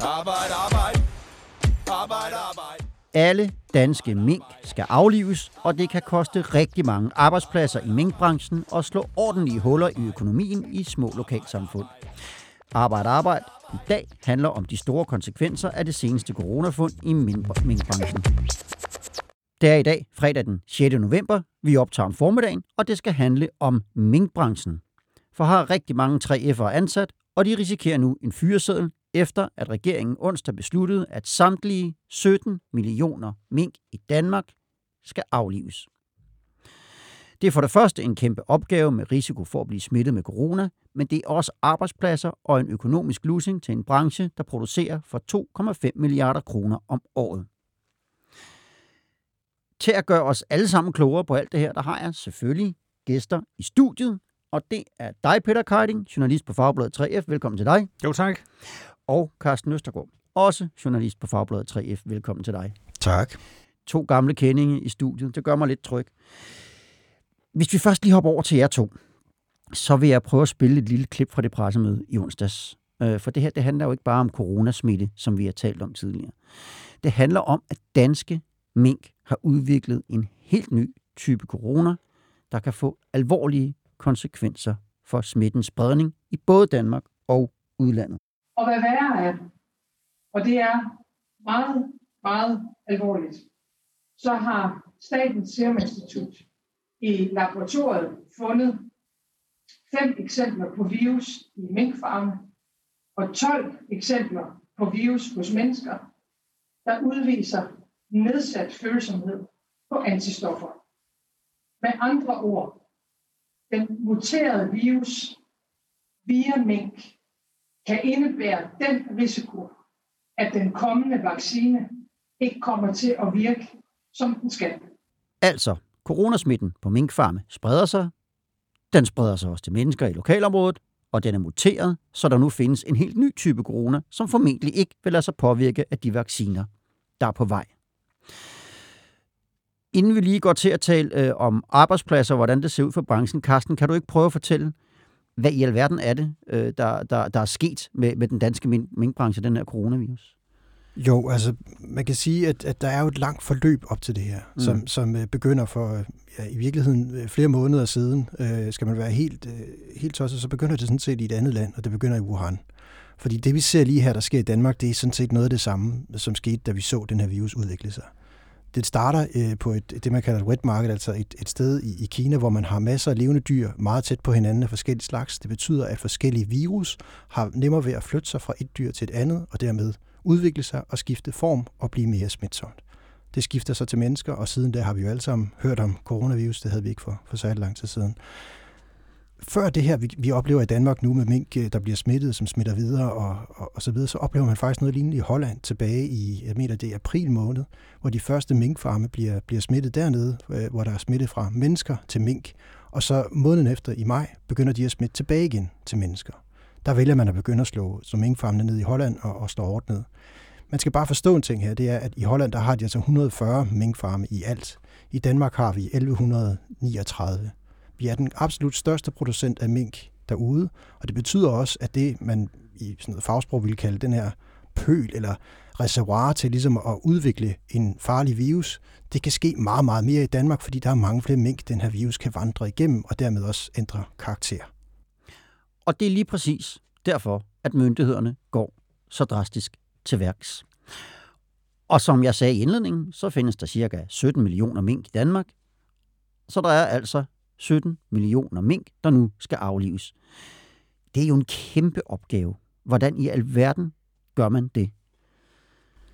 Arbejde, arbejde. Arbejde, arbejde. Alle danske mink skal aflives, og det kan koste rigtig mange arbejdspladser i minkbranchen og slå ordentlige huller i økonomien i små lokalsamfund. Arbejde, arbejde. I dag handler om de store konsekvenser af det seneste coronafund i minkbranchen. Det er i dag, fredag den 6. november. Vi optager om formiddagen, og det skal handle om minkbranchen. For har rigtig mange 3F'ere ansat, og de risikerer nu en fyreseddel, efter at regeringen onsdag besluttede, at samtlige 17 millioner mink i Danmark skal aflives. Det er for det første en kæmpe opgave med risiko for at blive smittet med corona, men det er også arbejdspladser og en økonomisk losing til en branche, der producerer for 2,5 milliarder kroner om året. Til at gøre os alle sammen klogere på alt det her, der har jeg selvfølgelig gæster i studiet, og det er dig, Peter Keiding, journalist på Fagbladet 3F. Velkommen til dig. Jo, tak. Og Carsten Østergaard, også journalist på Fagbladet 3F. Velkommen til dig. Tak. To gamle kendinge i studiet. Det gør mig lidt tryg. Hvis vi først lige hopper over til jer to, så vil jeg prøve at spille et lille klip fra det pressemøde i onsdags. Øh, For det her, det handler jo ikke bare om coronasmitte, som vi har talt om tidligere. Det handler om, at danske mink har udviklet en helt ny type corona, der kan få alvorlige konsekvenser for smittens spredning i både Danmark og udlandet. Og hvad værre er, og det er meget, meget alvorligt, så har Statens Serum Institut i laboratoriet fundet fem eksempler på virus i minkfarme og 12 eksempler på virus hos mennesker, der udviser nedsat følsomhed på antistoffer. Med andre ord, den muterede virus via mink kan indebære den risiko, at den kommende vaccine ikke kommer til at virke, som den skal. Altså, coronasmitten på minkfarme spreder sig. Den spreder sig også til mennesker i lokalområdet, og den er muteret, så der nu findes en helt ny type corona, som formentlig ikke vil lade sig påvirke af de vacciner, der er på vej. Inden vi lige går til at tale øh, om arbejdspladser og hvordan det ser ud for branchen, Carsten, kan du ikke prøve at fortælle, hvad i alverden er det, øh, der, der, der er sket med, med den danske mink- minkbranche, den her coronavirus? Jo, altså man kan sige, at, at der er jo et langt forløb op til det her, Mm. som, som øh, begynder for ja, i virkeligheden øh, flere måneder siden. Øh, skal man være helt, øh, helt tosset, så begynder det sådan set i et andet land, og det begynder i Wuhan. Fordi det vi ser lige her, der sker i Danmark, det er sådan set noget af det samme, som skete, da vi så den her virus udvikle sig. Det starter øh, på et, det, man kalder et wet market, altså et, et sted i, i Kina, hvor man har masser af levende dyr meget tæt på hinanden af forskellige slags. Det betyder, at forskellige virus har nemmere ved at flytte sig fra et dyr til et andet, og dermed udvikle sig og skifte form og blive mere smitsomt. Det skifter sig til mennesker, og siden da har vi jo alle sammen hørt om coronavirus. Det havde vi ikke for, for særlig lang tid siden. Før det her, vi, vi oplever i Danmark nu med mink, øh, der bliver smittet, som smitter videre og, og, og så videre, så oplever man faktisk noget lignende i Holland tilbage i, jeg mener det er april måned, hvor de første minkfarme bliver, bliver smittet dernede, øh, hvor der er smitte fra mennesker til mink. Og så måneden efter i maj begynder de at smitte tilbage igen til mennesker. Der vælger man at begynde at slå, slå minkfarmene ned i Holland og, og slå ordnet. ned. Man skal bare forstå en ting her, det er, at i Holland der har de altså 140 minkfarme i alt. I Danmark har vi 1139. Vi er den absolut største producent af mink derude, og det betyder også, at det, man i sådan noget fagsprog ville kalde den her pøl eller reservoir til ligesom at udvikle en farlig virus, det kan ske meget, meget mere i Danmark, fordi der er mange flere mink, den her virus kan vandre igennem, og dermed også ændre karakter. Og det er lige præcis derfor, at myndighederne går så drastisk til værks. Og som jeg sagde i indledningen, så findes der cirka 17 millioner mink i Danmark. Så der er altså 17 millioner mink, der nu skal aflives. Det er jo en kæmpe opgave. Hvordan i alverden gør man det?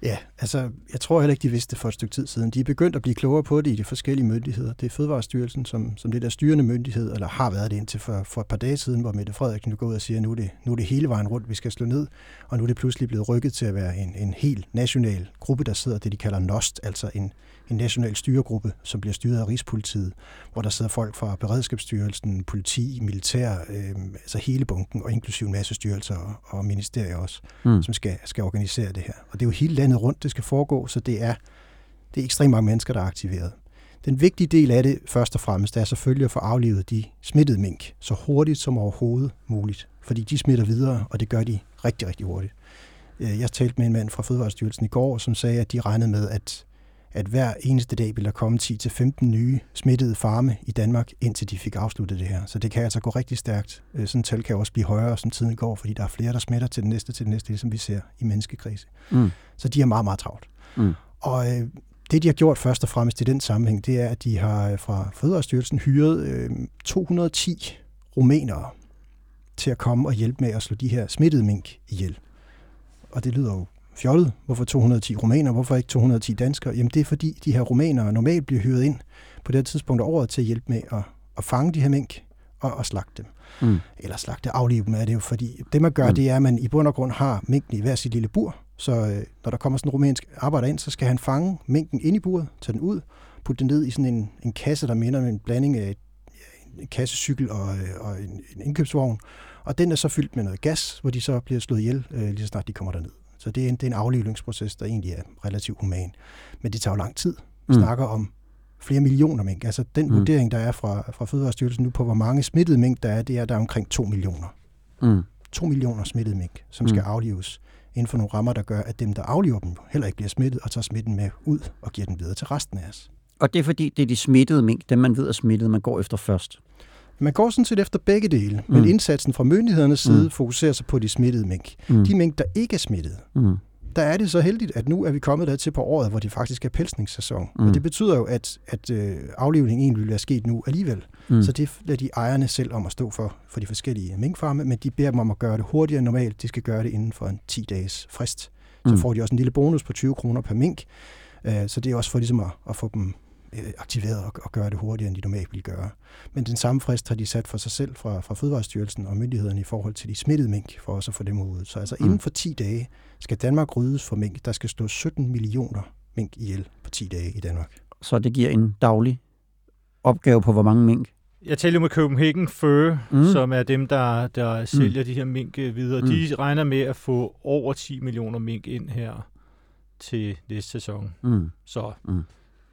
Ja, altså, jeg tror heller ikke, de vidste det for et stykke tid siden. De er begyndt at blive klogere på det i de forskellige myndigheder. Det er Fødevarestyrelsen, som, som det der styrende myndighed, eller har været det indtil for, for et par dage siden, hvor Mette Frederiksen nu går ud og siger, at nu er, det, nu er det hele vejen rundt, vi skal slå ned, og nu er det pludselig blevet rykket til at være en, en helt national gruppe, der sidder det, de kalder NOST, altså en, en national styregruppe, som bliver styret af Rigspolitiet, hvor der sidder folk fra Beredskabsstyrelsen, politi, militær, øh, altså hele bunken, og inklusive en masse styrelser og, og ministerier også, mm. som skal, skal organisere det her. Og det er jo hele landet rundt, det skal foregå, så det er, det er ekstremt mange mennesker, der er aktiveret. Den vigtige del af det, først og fremmest, er selvfølgelig at få aflevet de smittede mink så hurtigt som overhovedet muligt. Fordi de smitter videre, og det gør de rigtig, rigtig hurtigt. Øh, jeg talte med en mand fra Fødevarestyrelsen i går, som sagde, at de regnede med, at, at hver eneste dag vil der komme 10-15 nye smittede farme i Danmark, indtil de fik afsluttet det her. Så det kan altså gå rigtig stærkt. Øh, sådan et tal kan også blive højere, som tiden går, fordi der er flere, der smitter til den næste til den næste, som vi ser i menneskekrise. Mm. Så de er meget, meget travlt. Mm. Og øh, det, de har gjort først og fremmest i den sammenhæng, det er, at de har øh, fra Fødevarestyrelsen hyret øh, 210 rumænere til at komme og hjælpe med at slå de her smittede mink ihjel. Og det lyder jo fjollet. Hvorfor 210 rumænere? Hvorfor ikke 210 danskere? Jamen det er fordi, de her rumænere normalt bliver hyret ind på det tidspunkt af året til at hjælpe med at, at fange de her mink og, og slagte dem. Mm. Eller slagte, aflive dem er det jo, fordi det man gør, mm. det er, at man i bund og grund har minken i hver sit lille bur. Så øh, når der kommer sådan en rumænsk arbejder ind, så skal han fange minken ind i buret, tage den ud, putte den ned i sådan en, en kasse, der minder om en blanding af en kassecykel og, øh, og en, en indkøbsvogn. Og den er så fyldt med noget gas, hvor de så bliver slået ihjel, øh, lige så snart de kommer derned. Så det er en, det er en aflivningsproces, der egentlig er relativt human. Men det tager jo lang tid. Vi Mm. snakker om flere millioner mink. Altså den mm. vurdering, der er fra, fra Fødevarestyrelsen nu på, hvor mange smittede mink der er, det er, der er omkring 2 millioner. Mm. 2 millioner smittede mink, som Mm. skal aflives inden for nogle rammer, der gør, at dem, der afliver dem, heller ikke bliver smittet og tager smitten med ud og giver den videre til resten af os. Og det er fordi, det er de smittede mink, dem man ved er smittet, man går efter først. Man går sådan set efter begge dele, men Mm. indsatsen fra myndighedernes side Mm. fokuserer sig på de smittede mink. Mm. De mink, der ikke er smittet, Mm. der er det så heldigt, at nu er vi kommet dertil på året, hvor det faktisk er pelsningssæson. Mm. Mm. Og det betyder jo, at, at øh, aflivningen egentlig ville være sket nu alligevel. Mm. Mm. Så det lader de ejerne selv om at stå for, for de forskellige minkfarme, men de beder dem om at gøre det hurtigere end normalt. De skal gøre det inden for en 10-dages frist. Så Mm. får de også en lille bonus på 20 kroner per mink. Øh, Så det er også for ligesom at, at få dem aktiveret og, og gøre det hurtigere, end de normalt ville gøre. Men den samme frist har de sat for sig selv fra, fra Fødevarestyrelsen og myndighederne i forhold til de smittede mink, for også at få dem ud. Så altså Mm. inden for 10 dage skal Danmark ryddes for mink. Der skal stå 17 millioner mink ihjel på 10 dage i Danmark. Så det giver en daglig opgave på, hvor mange mink. Jeg taler jo med Copenhagen Fur, Mm. mm. som er dem, der, der sælger mm. de her mink øh, videre. Mm. Mm. De regner med at få over 10 millioner mink ind her til næste sæson. Mm. Så Mm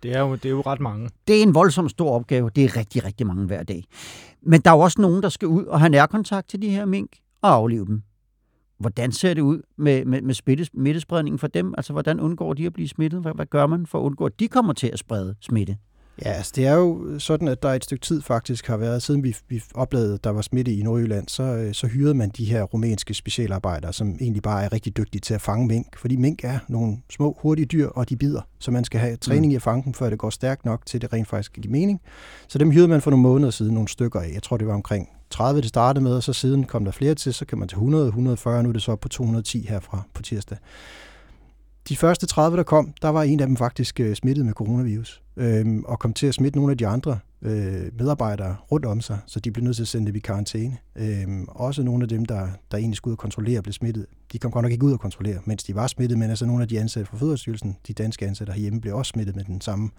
det, er jo, det er jo ret mange. Det er en voldsom stor opgave. Det er rigtig, rigtig mange hver dag. Men der er jo også nogen, der skal ud og have nærkontakt til de her mink og aflive dem. Hvordan ser det ud med, med, med smittespredningen for dem? Altså, hvordan undgår de at blive smittet? Hvad, hvad gør man for at undgå, at de kommer til at sprede smitte? Ja, altså det er jo sådan, at der et stykke tid faktisk har været, siden vi, vi oplevede, der var smitte i Nordjylland, så, øh, så hyrede man de her rumænske specialarbejdere, som egentlig bare er rigtig dygtige til at fange mink. Fordi mink er nogle små, hurtige dyr, og de bider. Så man skal have træning i at fange dem, før det går stærkt nok til, det rent faktisk kan give mening. Så dem hyrede man for nogle måneder siden nogle stykker af. Jeg tror, det var omkring 30, det startede med, og så siden kom der flere til, så kan man til 100, 140, nu er det så op på 210 herfra på tirsdag. De første 30, der kom, der var en af dem faktisk øh, smittet med coronavirus, øhm, og kom til at smitte nogle af de andre øh, medarbejdere rundt om sig, så de blev nødt til at sende dem i karantæne. Øhm, også nogle af dem, der, der egentlig skulle ud og kontrollere, blev smittet. De kom godt nok ikke ud og kontrollere, mens de var smittet, men altså nogle af de ansatte fra Fødevarestyrelsen, de danske ansatte herhjemme, blev også smittet med den samme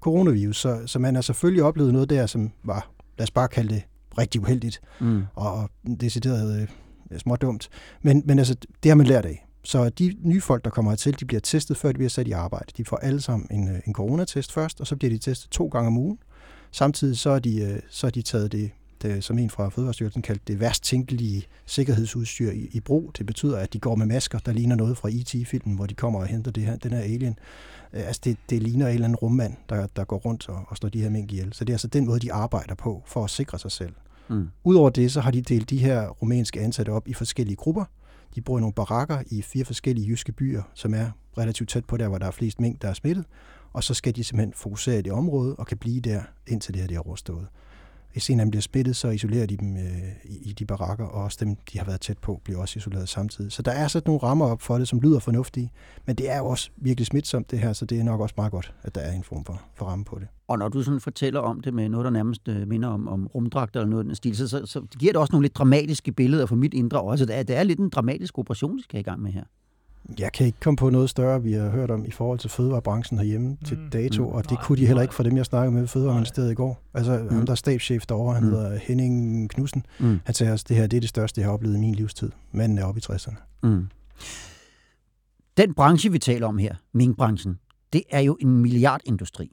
coronavirus. Så, så man har selvfølgelig oplevet noget der, som var, lad os bare kalde det, rigtig uheldigt Mm. og, og decideret øh, småt dumt. Men, men altså, det har man lært af. Så de nye folk, der kommer hertil, de bliver testet, før de bliver sat i arbejde. De får alle sammen en, øh, en coronatest først, og så bliver de testet to gange om ugen. Samtidig så er de, øh, så er de taget det, det, som en fra Fødevarestyrelsen kaldte det værst tænkelige sikkerhedsudstyr i, i brug. Det betyder, at de går med masker, der ligner noget fra E.T.-filmen, hvor de kommer og henter det her, den her alien. Øh, Altså det, det ligner en eller anden rummand, der, der går rundt og, og slår de her mink ihjel. Så det er altså den måde, de arbejder på for at sikre sig selv. Mm. Udover det, så har de delt de her rumænske ansatte op i forskellige grupper. De bor i nogle barakker i fire forskellige jyske byer, som er relativt tæt på der, hvor der er flest mink, der er smittet. Og så skal de simpelthen fokusere i det område og kan blive der, indtil det her det er overstået. Hvis en af dem bliver smittet, så isolerer de dem øh, i, i de barakker, og også dem, de har været tæt på, bliver også isoleret samtidig. Så der er sådan nogle rammer op for det, som lyder fornuftige, men det er jo også virkelig smitsomt det her, så det er nok også meget godt, at der er en form for, for ramme på det. Og når du sådan fortæller om det med noget, der nærmest øh, minder om, om rumdragter eller noget den stil, så, så, så giver det også nogle lidt dramatiske billeder for mit indre også. Det er, det er lidt en dramatisk operation, vi skal i gang med her. Jeg kan ikke komme på noget større, vi har hørt om i forhold til fødevarebranchen herhjemme til Mm. dato, Mm. og det Nej, kunne de heller ikke for dem, jeg snakkede med ved Fødevareministeriet i går. Altså Mm. ham, der er stabschef derovre, han Mm. hedder Henning Knudsen. Mm. Han sagde også, det her det er det største, jeg har oplevet i min livstid. Manden er oppe i 60'erne. Mm. Den branche, vi taler om her, minkbranchen, det er jo en milliardindustri.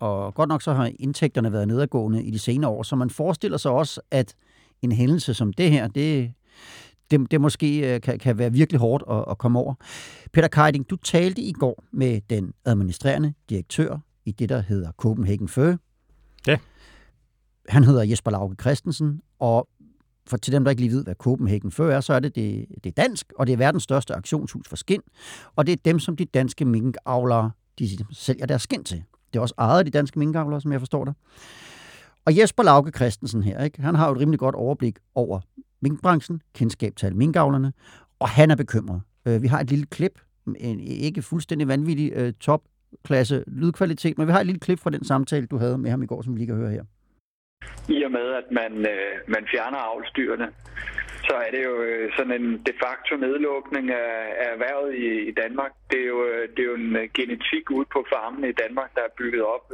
Og godt nok så har indtægterne været nedadgående i de senere år, så man forestiller sig også, at en hændelse som det her, det, det, det måske øh, kan, kan være virkelig hårdt at, at komme over. Peter Keiding, du talte i går med den administrerende direktør i det, der hedder Copenhagen Fur. Ja. Han hedder Jesper Lauke Christensen, og for til dem, der ikke lige ved, hvad Copenhagen Fur er, så er det, det, det er dansk, og det er verdens største auktionshus for skind, og det er dem, som de danske minkavlere de sælger deres skind til. Det er også ejet af de danske minkavlere, som jeg forstår det. Og Jesper Lauke Christensen her, ikke? han har jo et rimelig godt overblik over minkbranchen, kendskab til alle minkavlerne, og han er bekymret. Øh, vi har et lille klip, en ikke fuldstændig vanvittig øh, topklasse lydkvalitet, men vi har et lille klip fra den samtale, du havde med ham i går, som vi lige kan høre her. I og med, at man, øh, man fjerner avlsdyrene, så er det jo øh, sådan en de facto nedlukning af, af erhvervet i, i Danmark. Det er, jo, øh, det er jo en genetik ude på farmen i Danmark, der er bygget op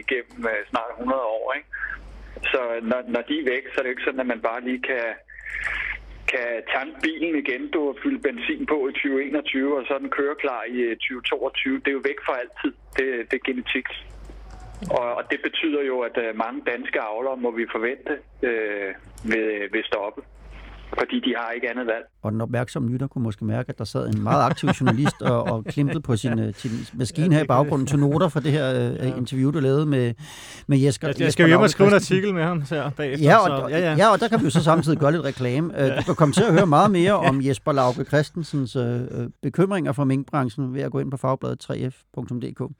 igennem snart 100 år. Ikke? Så når, når de er væk, så er det jo ikke sådan, at man bare lige kan, kan tanke bilen igen, du har fyldt benzin på i 2021, og så er den kører klar i øh, 2022. Det er jo væk for altid. Det, det er genetik. Og, og det betyder jo, at øh, mange danske avlere må vi forvente øh, vil, øh, vil stoppe fordi de har ikke andet valg. Og den opmærksomme lytter kunne måske mærke, at der sad en meget aktiv journalist og, og klimpede på sin, øh, sin maskine her i baggrunden til noter for det her uh, interview, du lavede med, med Jesper. Jeg, jeg skal jo hjem og skrive en artikel med ham her bagefter. Ja, og, så, ja, ja. ja, og der kan vi jo så samtidig gøre lidt reklame. Uh, du kan komme til at høre meget mere om Jesper Lauke Christensens uh, bekymringer for minkbranchen ved at gå ind på fagbladet 3f.dk.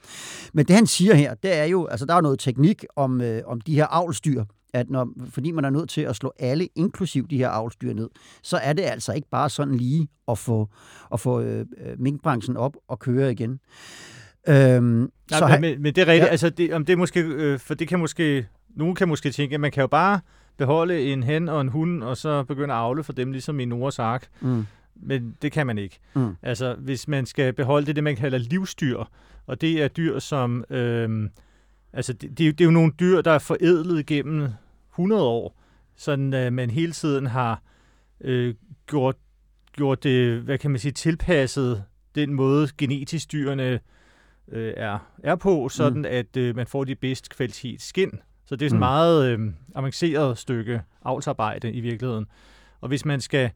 Men det han siger her, det er jo, altså der er noget teknik om, uh, om de her avlstyr, at når, fordi man er nødt til at slå alle, inklusiv de her avlstyr ned, så er det altså ikke bare sådan lige at få, at få øh, øh minkbranchen op og køre igen. Øhm, Nej, så men, men, det er rigtigt, ja. altså det, om det er måske, øh, for det kan måske, nogen kan måske tænke, at man kan jo bare beholde en hen og en hund, og så begynde at avle for dem, ligesom i Noras ark. Mm. Men det kan man ikke. Mm. Altså, hvis man skal beholde det, det man kalder livsdyr, og det er dyr, som... Øh, altså, det, det, det er jo nogle dyr, der er forædlet gennem 100 år, sådan at man hele tiden har øh, gjort, gjort det, hvad kan man sige, tilpasset den måde genetisk dyrene øh, er, er på, sådan mm. at øh, man får de bedste kvalitet skin. Så det er sådan mm. meget øh, avanceret stykke avlsarbejde i virkeligheden. Og hvis man skal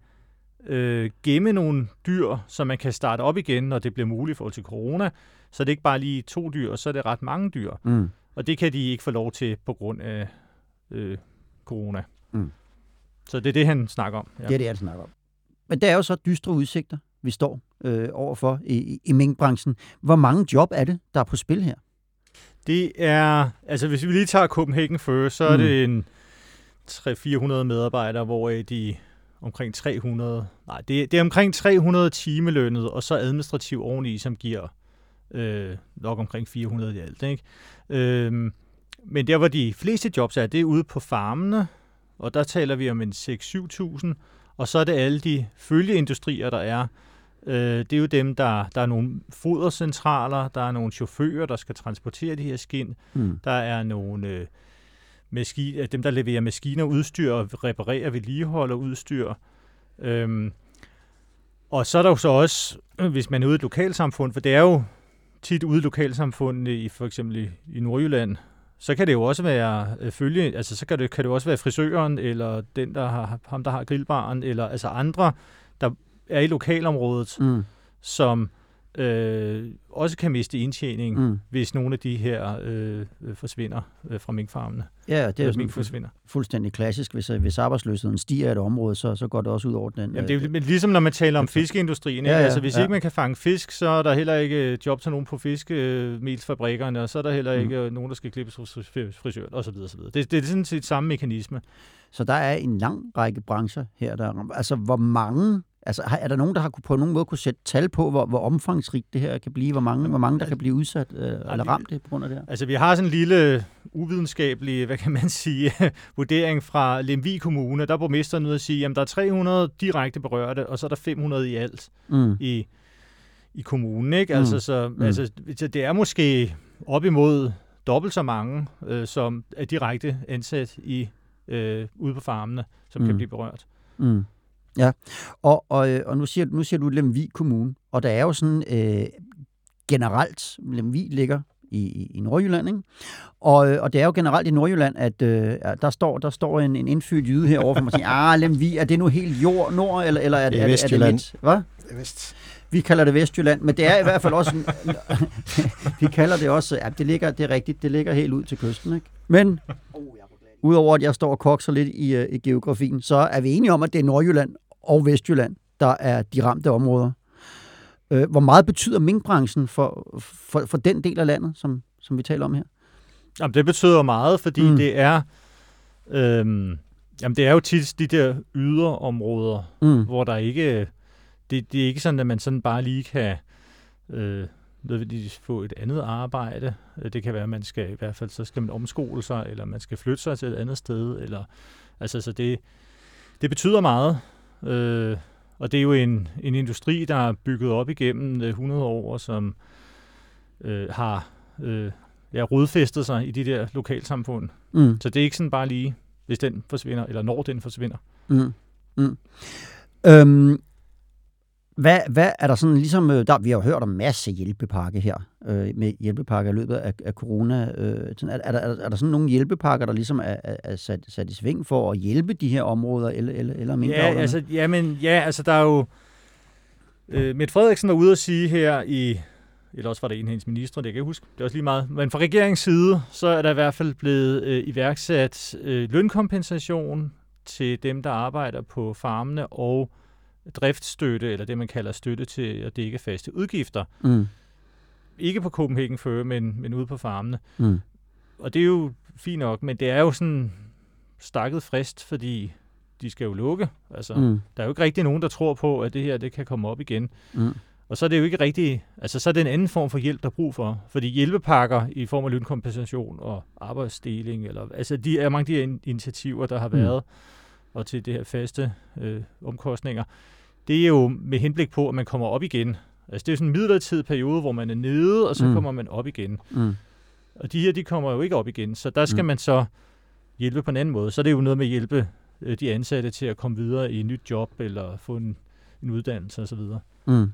øh, gemme nogle dyr, så man kan starte op igen, når det bliver muligt for til corona, så er det ikke bare lige to dyr, så er det ret mange dyr. Mm. Og det kan de ikke få lov til på grund af øh, corona. Mm. Så det er det, han snakker om. Ja. Det er det, han snakker om. Men der er jo så dystre udsigter, vi står øh, overfor i, i, minkbranchen. Hvor mange job er det, der er på spil her? Det er, altså hvis vi lige tager Copenhagen først, så er mm. det en 300-400 medarbejdere, hvor de omkring 300, nej, det, det er omkring 300 timelønnet, og så administrativ oveni, som giver øh, nok omkring 400 i alt. Ikke? Øh, men der, hvor de fleste jobs er, det er ude på farmene, og der taler vi om en 6-7.000, og så er det alle de følgeindustrier, der er. Øh, det er jo dem, der, der er nogle fodercentraler, der er nogle chauffører, der skal transportere de her skin, mm. der er nogle øh, maski- dem, der leverer maskiner, udstyr, og reparerer, vedligeholder udstyr. Øhm, og så er der jo så også, hvis man er ude i et lokalsamfund, for det er jo tit ude i lokalsamfundene, i for eksempel i, i Nordjylland, så kan det jo også være øh, følge, altså så kan det, kan det også være frisøren, eller den, der har, ham, der har grillbaren, eller altså andre, der er i lokalområdet, mm. som øh, også kan miste indtjening, mm. hvis nogle af de her øh, forsvinder øh, fra minkfarmene. Ja, det er jo sådan forsvinder. fuldstændig klassisk. Hvis, øh, hvis arbejdsløsheden stiger i et område, så, så går det også ud over den. Jamen, det er men ligesom når man taler om fiskeindustrien. Ja, ja, altså, hvis ja. ikke man kan fange fisk, så er der heller ikke øh, job til nogen på fiskemelsfabrikkerne, og så er der heller mm. ikke mm. nogen, der skal klippes hos frisøren, osv. osv. Det, det er sådan set samme mekanisme. Så der er en lang række brancher her, der Altså, hvor mange Altså, er der nogen, der har på nogen måde kunne sætte tal på, hvor, hvor omfangsrigt det her kan blive? Hvor mange, hvor mange der kan blive udsat øh, eller ramt det på grund af det her? Altså, vi har sådan en lille uvidenskabelig, hvad kan man sige, vurdering fra Lemvi Kommune. Der er borgmesteren ude at sige, at der er 300 direkte berørte, og så er der 500 i alt mm. i, i kommunen. Ikke? Mm. Altså, så, mm. altså, så det er måske op imod dobbelt så mange, øh, som er direkte ansat i øh, ude på farmene, som mm. kan blive berørt. Mm. Ja, og, og, øh, og nu, siger, nu siger du Lemvi Kommune, og der er jo sådan øh, generelt, Lemvi ligger i i, Nordjylland. Ikke? Og, øh, og det er jo generelt i Nordjylland, at øh, der står der står en, en indfødt jyde herovre, for man siger, ah, Lemvi, er det nu helt jord, nord, eller, eller er det, Det er er, det, er det Vestjylland. lidt? Hvad? Vest. Vi kalder det Vestjylland, men det er i hvert fald også... vi kalder det også... Ja, det ligger, det er rigtigt, det ligger helt ud til kysten, ikke? Men, udover at jeg står og kokser lidt i, uh, i geografien, så er vi enige om, at det er Nordjylland og Vestjylland, der er de ramte områder. Uh, hvor meget betyder minkbranchen for, for, for den del af landet, som, som vi taler om her? Jamen, det betyder meget, fordi Mm. mm. det er... Øhm, jamen, det er jo tit de der yderområder, Mm. hvor der ikke... Det, det er ikke sådan, at man sådan bare lige kan øh, nødvendigvis få et andet arbejde. Øh, Det kan være, at man skal i hvert fald, så skal man omskole sig, eller man skal flytte sig til et andet sted. Eller, altså, så det, det betyder meget. Øh, og det er jo en, en industri, der er bygget op igennem øh, 100 år, som øh, har øh, ja, rodfæstet sig i de der lokalsamfund. Mm. Så det er ikke sådan bare lige, hvis den forsvinder, eller når den forsvinder. Mm. Mm. Øhm, hvad, hvad er der sådan ligesom, øh, der, vi har jo hørt om masse hjælpepakke her, øh, med hjælpepakker i løbet af, af corona. Øh, sådan, er, er, der, er, der- er sådan nogle hjælpepakker, der ligesom er, er, er sat, sat i sving for at hjælpe de her områder, eller, eller, eller Ja, minkavlerne? altså, ja, men, ja, altså der er jo... Øh, Mette Frederiksen var ude at sige her i... Eller også var det en af hendes ministre, det kan jeg ikke huske. Det er også lige meget. Men fra regeringens side, så er der i hvert fald blevet øh, iværksat øh, lønkompensation til dem, der arbejder på farmene, og driftsstøtte, eller det man kalder støtte til at dække faste udgifter. Mm. Ikke på Copenhagen Fur, men, men ude på farmene. Mm. Og det er jo fint nok, men det er jo sådan stakket frist, fordi de skal jo lukke. Altså, mm. Mm. Der er jo ikke rigtig nogen, der tror på, at det her det kan komme op igen. Mm. Og så er det jo ikke rigtig, altså så er det en anden form for hjælp, der er brug for. Fordi hjælpepakker i form af lønkompensation og arbejdsdeling, eller, altså de er mange af de initiativer, der har Mm. Og til det her faste øh, omkostninger, det er jo med henblik på, at man kommer op igen. Altså det er sådan en midlertidig periode, hvor man er nede, og så Mm. mm. kommer man op igen. Mm. Og de her, de kommer jo ikke op igen, så der skal mm. man så hjælpe på en anden måde. Så er det jo noget med at hjælpe øh, de ansatte til at komme videre i et nyt job, eller få en, en uddannelse osv. Mm.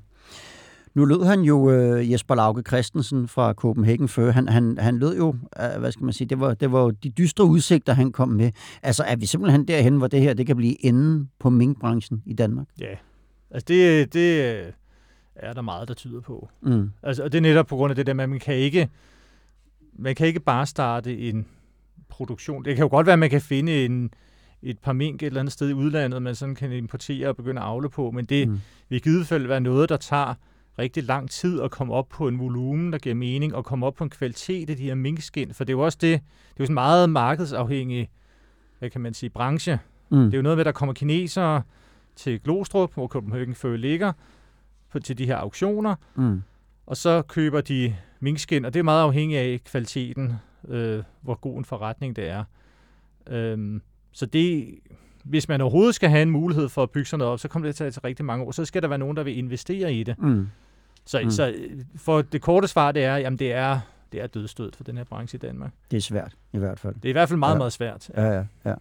Nu lød han jo, øh, Jesper Lauke Christensen fra Copenhagen Fur, han, han, han lød jo, øh, hvad skal man sige, det var, det var jo de dystre udsigter, han kom med. Altså er vi simpelthen derhen, hvor det her, det kan blive enden på minkbranchen i Danmark? Ja, altså det, det er der meget, der tyder på. Mm. Altså, og det er netop på grund af det der med, at man kan ikke, man kan ikke bare starte en produktion. Det kan jo godt være, at man kan finde en, et par mink et eller andet sted i udlandet, man sådan kan importere og begynde at avle på, men det mm. vil i givet fald være noget, der tager rigtig lang tid at komme op på en volumen, der giver mening, og komme op på en kvalitet af de her minkskin, for det er jo også det, det er jo sådan en meget markedsafhængig, hvad kan man sige, branche. Mm. Det er jo noget med, at der kommer kinesere til Glostrup, hvor Copenhagen Fur ligger, på, til de her auktioner, Mm. og så køber de minkskin, og det er meget afhængigt af kvaliteten, øh, hvor god en forretning det er. Øhm, så det, hvis man overhovedet skal have en mulighed for at bygge sådan noget op, så kommer det til at tage rigtig mange år. Så skal der være nogen, der vil investere i det. Mm. Så, Mm. så for det korte svar, det er, jamen det er, det er dødstød for den her branche i Danmark. Det er svært, i hvert fald. Det er i hvert fald meget, ja. meget svært. Ja, ja, ja.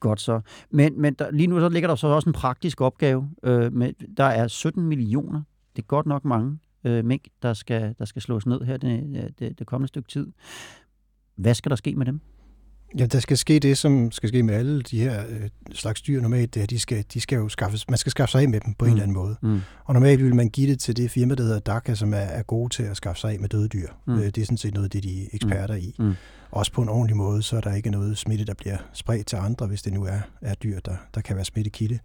Godt så. Men, men der, lige nu så ligger der så også en praktisk opgave. Øh, med, der er 17 millioner. Det er godt nok mange øh, mink, der skal, der skal slås ned her det, det, det kommende stykke tid. Hvad skal der ske med dem? Ja, der skal ske det, som skal ske med alle de her øh, slags dyr normalt, det er, de skal, de skal jo skaffes, man skal skaffe sig af med dem på mm. en eller anden måde. Mm. Og normalt vil man give det til det firma, der hedder DACA, som er, er gode til at skaffe sig af med døde dyr. Mm. Øh, det er sådan set noget af det, de er eksperter mm. i. Mm. Også på en ordentlig måde, så er der ikke noget smitte, der bliver spredt til andre, hvis det nu er, er dyr, der, der kan være smittekilde.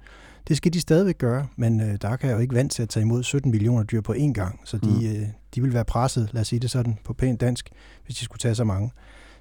Det skal de stadigvæk gøre, men øh, DACA er jo ikke vant til at tage imod 17 millioner dyr på én gang, så de, mm. øh, de vil være presset, lad os sige det sådan på pænt dansk, hvis de skulle tage så mange.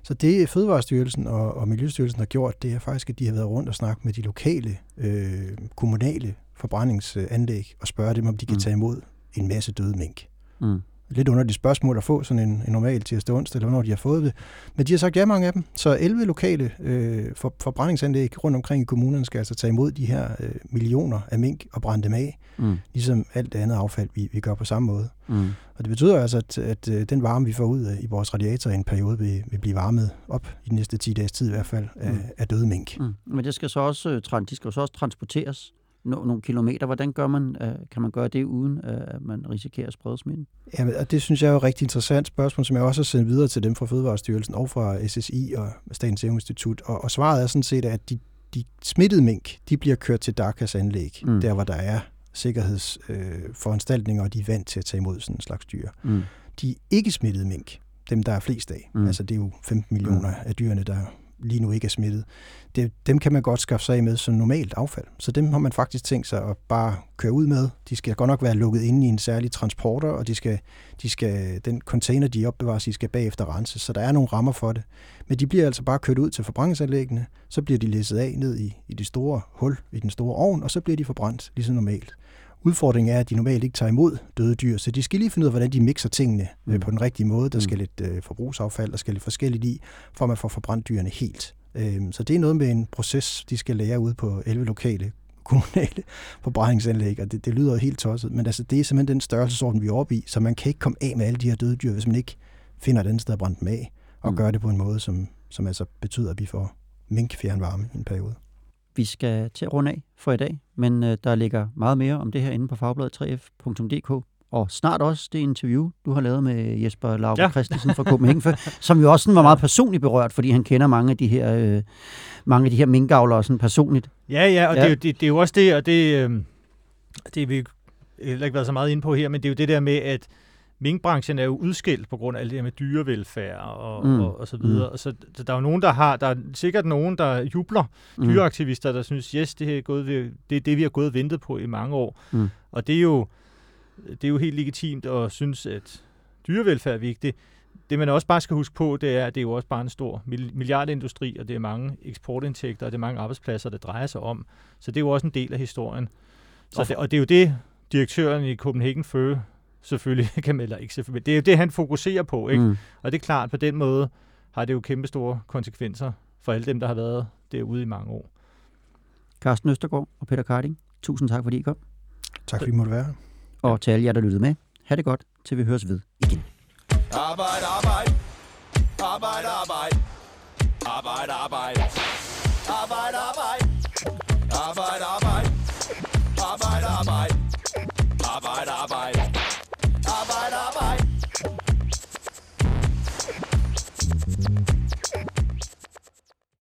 Så det Fødevarestyrelsen og, og Miljøstyrelsen har gjort, det er faktisk, at de har været rundt og snakket med de lokale, øh, kommunale forbrændingsanlæg og spørge dem, om de kan Mm. tage imod en masse døde mink. Mm. Lidt underligt spørgsmål at få sådan en, en normal tirsdag onsdag, eller hvornår de har fået det. Men de har sagt ja, mange af dem. Så 11 lokale øh, for, forbrændingsanlæg rundt omkring i kommunerne skal altså tage imod de her øh, millioner af mink og brænde dem af, Mm. ligesom alt det andet affald, vi, vi gør på samme måde. Mm. Og det betyder altså, at, at øh, den varme, vi får ud af i vores radiator i en periode, vil, vil blive varmet op i de næste 10 dages tid i hvert fald af, Mm. af døde mink. Mm. Men det skal så også, øh, de skal så også transporteres nå nogle kilometer. Hvordan gør man, øh, kan man gøre det, uden øh, at man risikerer at sprede smitten? Ja, og det synes jeg er et rigtig interessant spørgsmål, som jeg også har sendt videre til dem fra Fødevarestyrelsen og fra SSI og Statens Serum Institut. Og, og svaret er sådan set, at de, de smittede mink, de bliver kørt til DACAs anlæg, Mm. mm. der hvor der er sikkerhedsforanstaltninger, øh, og de er vant til at tage imod sådan en slags dyr. Mm. De ikke smittede mink, dem der er flest af, Mm. mm. altså det er jo 15 millioner af dyrene, der lige nu ikke er smittet, det, dem kan man godt skaffe sig af med som normalt affald. Så dem har man faktisk tænkt sig at bare køre ud med. De skal godt nok være lukket inde i en særlig transporter, og de skal, de skal, den container, de opbevares i, skal bagefter renses. Så der er nogle rammer for det. Men de bliver altså bare kørt ud til forbrændingsanlæggene, så bliver de læsset af ned i, i det store hul, i den store ovn, og så bliver de forbrændt, ligesom normalt. Udfordringen er, at de normalt ikke tager imod døde dyr, så de skal lige finde ud af, hvordan de mixer tingene Mm. mm. på den rigtige måde. Der Mm. skal lidt øh, forbrugsaffald, der skal lidt forskelligt i, for at man får forbrændt dyrene helt. Øhm, så det er noget med en proces, de skal lære ude på 11 lokale kommunale forbrændingsanlæg, og det, det lyder jo helt tosset, men altså, det er simpelthen den størrelsesorden, vi er oppe i, så man kan ikke komme af med alle de her døde dyr, hvis man ikke finder et andet sted at brænde dem af, og Mm. mm. gøre det på en måde, som, som altså betyder, at vi får minkfjernvarme i en periode. Vi skal til at runde af for i dag, men øh, der ligger meget mere om det her inde på fagbladet 3f.dk, og snart også det interview, du har lavet med Jesper Lauke Ja. Christensen fra Copenhagen, for, som jo også sådan var meget personligt berørt, fordi han kender mange af de her, øh, mange af de her minkavlere sådan personligt. Ja, ja, og Ja. ja. Det, er jo, det, det er jo også det, og det, øh, det har vi heller ikke været så meget inde på her, men det er jo det der med, at minkbranchen er jo udskilt på grund af alt det her med dyrevelfærd og, Mm. og, og så videre. Mm. Så, der er jo nogen, der har, der er sikkert nogen, der jubler, Mm. dyreaktivister, der synes, yes, det er, gået, det er det, vi har gået og ventet på i mange år. Mm. Og det er jo, det er jo helt legitimt at synes, at dyrevelfærd er vigtigt. Det man også bare skal huske på, det er, at det er jo også bare en stor mil- milliardindustri, og det er mange eksportindtægter, og det er mange arbejdspladser, det drejer sig om. Så det er jo også en del af historien. Så Og- det, og det er jo det, direktøren i Copenhagen Fø selvfølgelig kan melde, ikke selvfølgelig, det er jo det, han fokuserer på, ikke? Mm. Og det er klart, på den måde har det jo kæmpe store konsekvenser for alle dem, der har været derude i mange år. Carsten Østergaard og Peter Karding, tusind tak, fordi I kom. Tak fordi I måtte være. Og til alle jer, der lyttede med, ha' det godt, til vi høres ved igen. Arbejde. Arbejde, arbejde. Arbejde, arbejde. Arbejde, arbejde. Arbejde,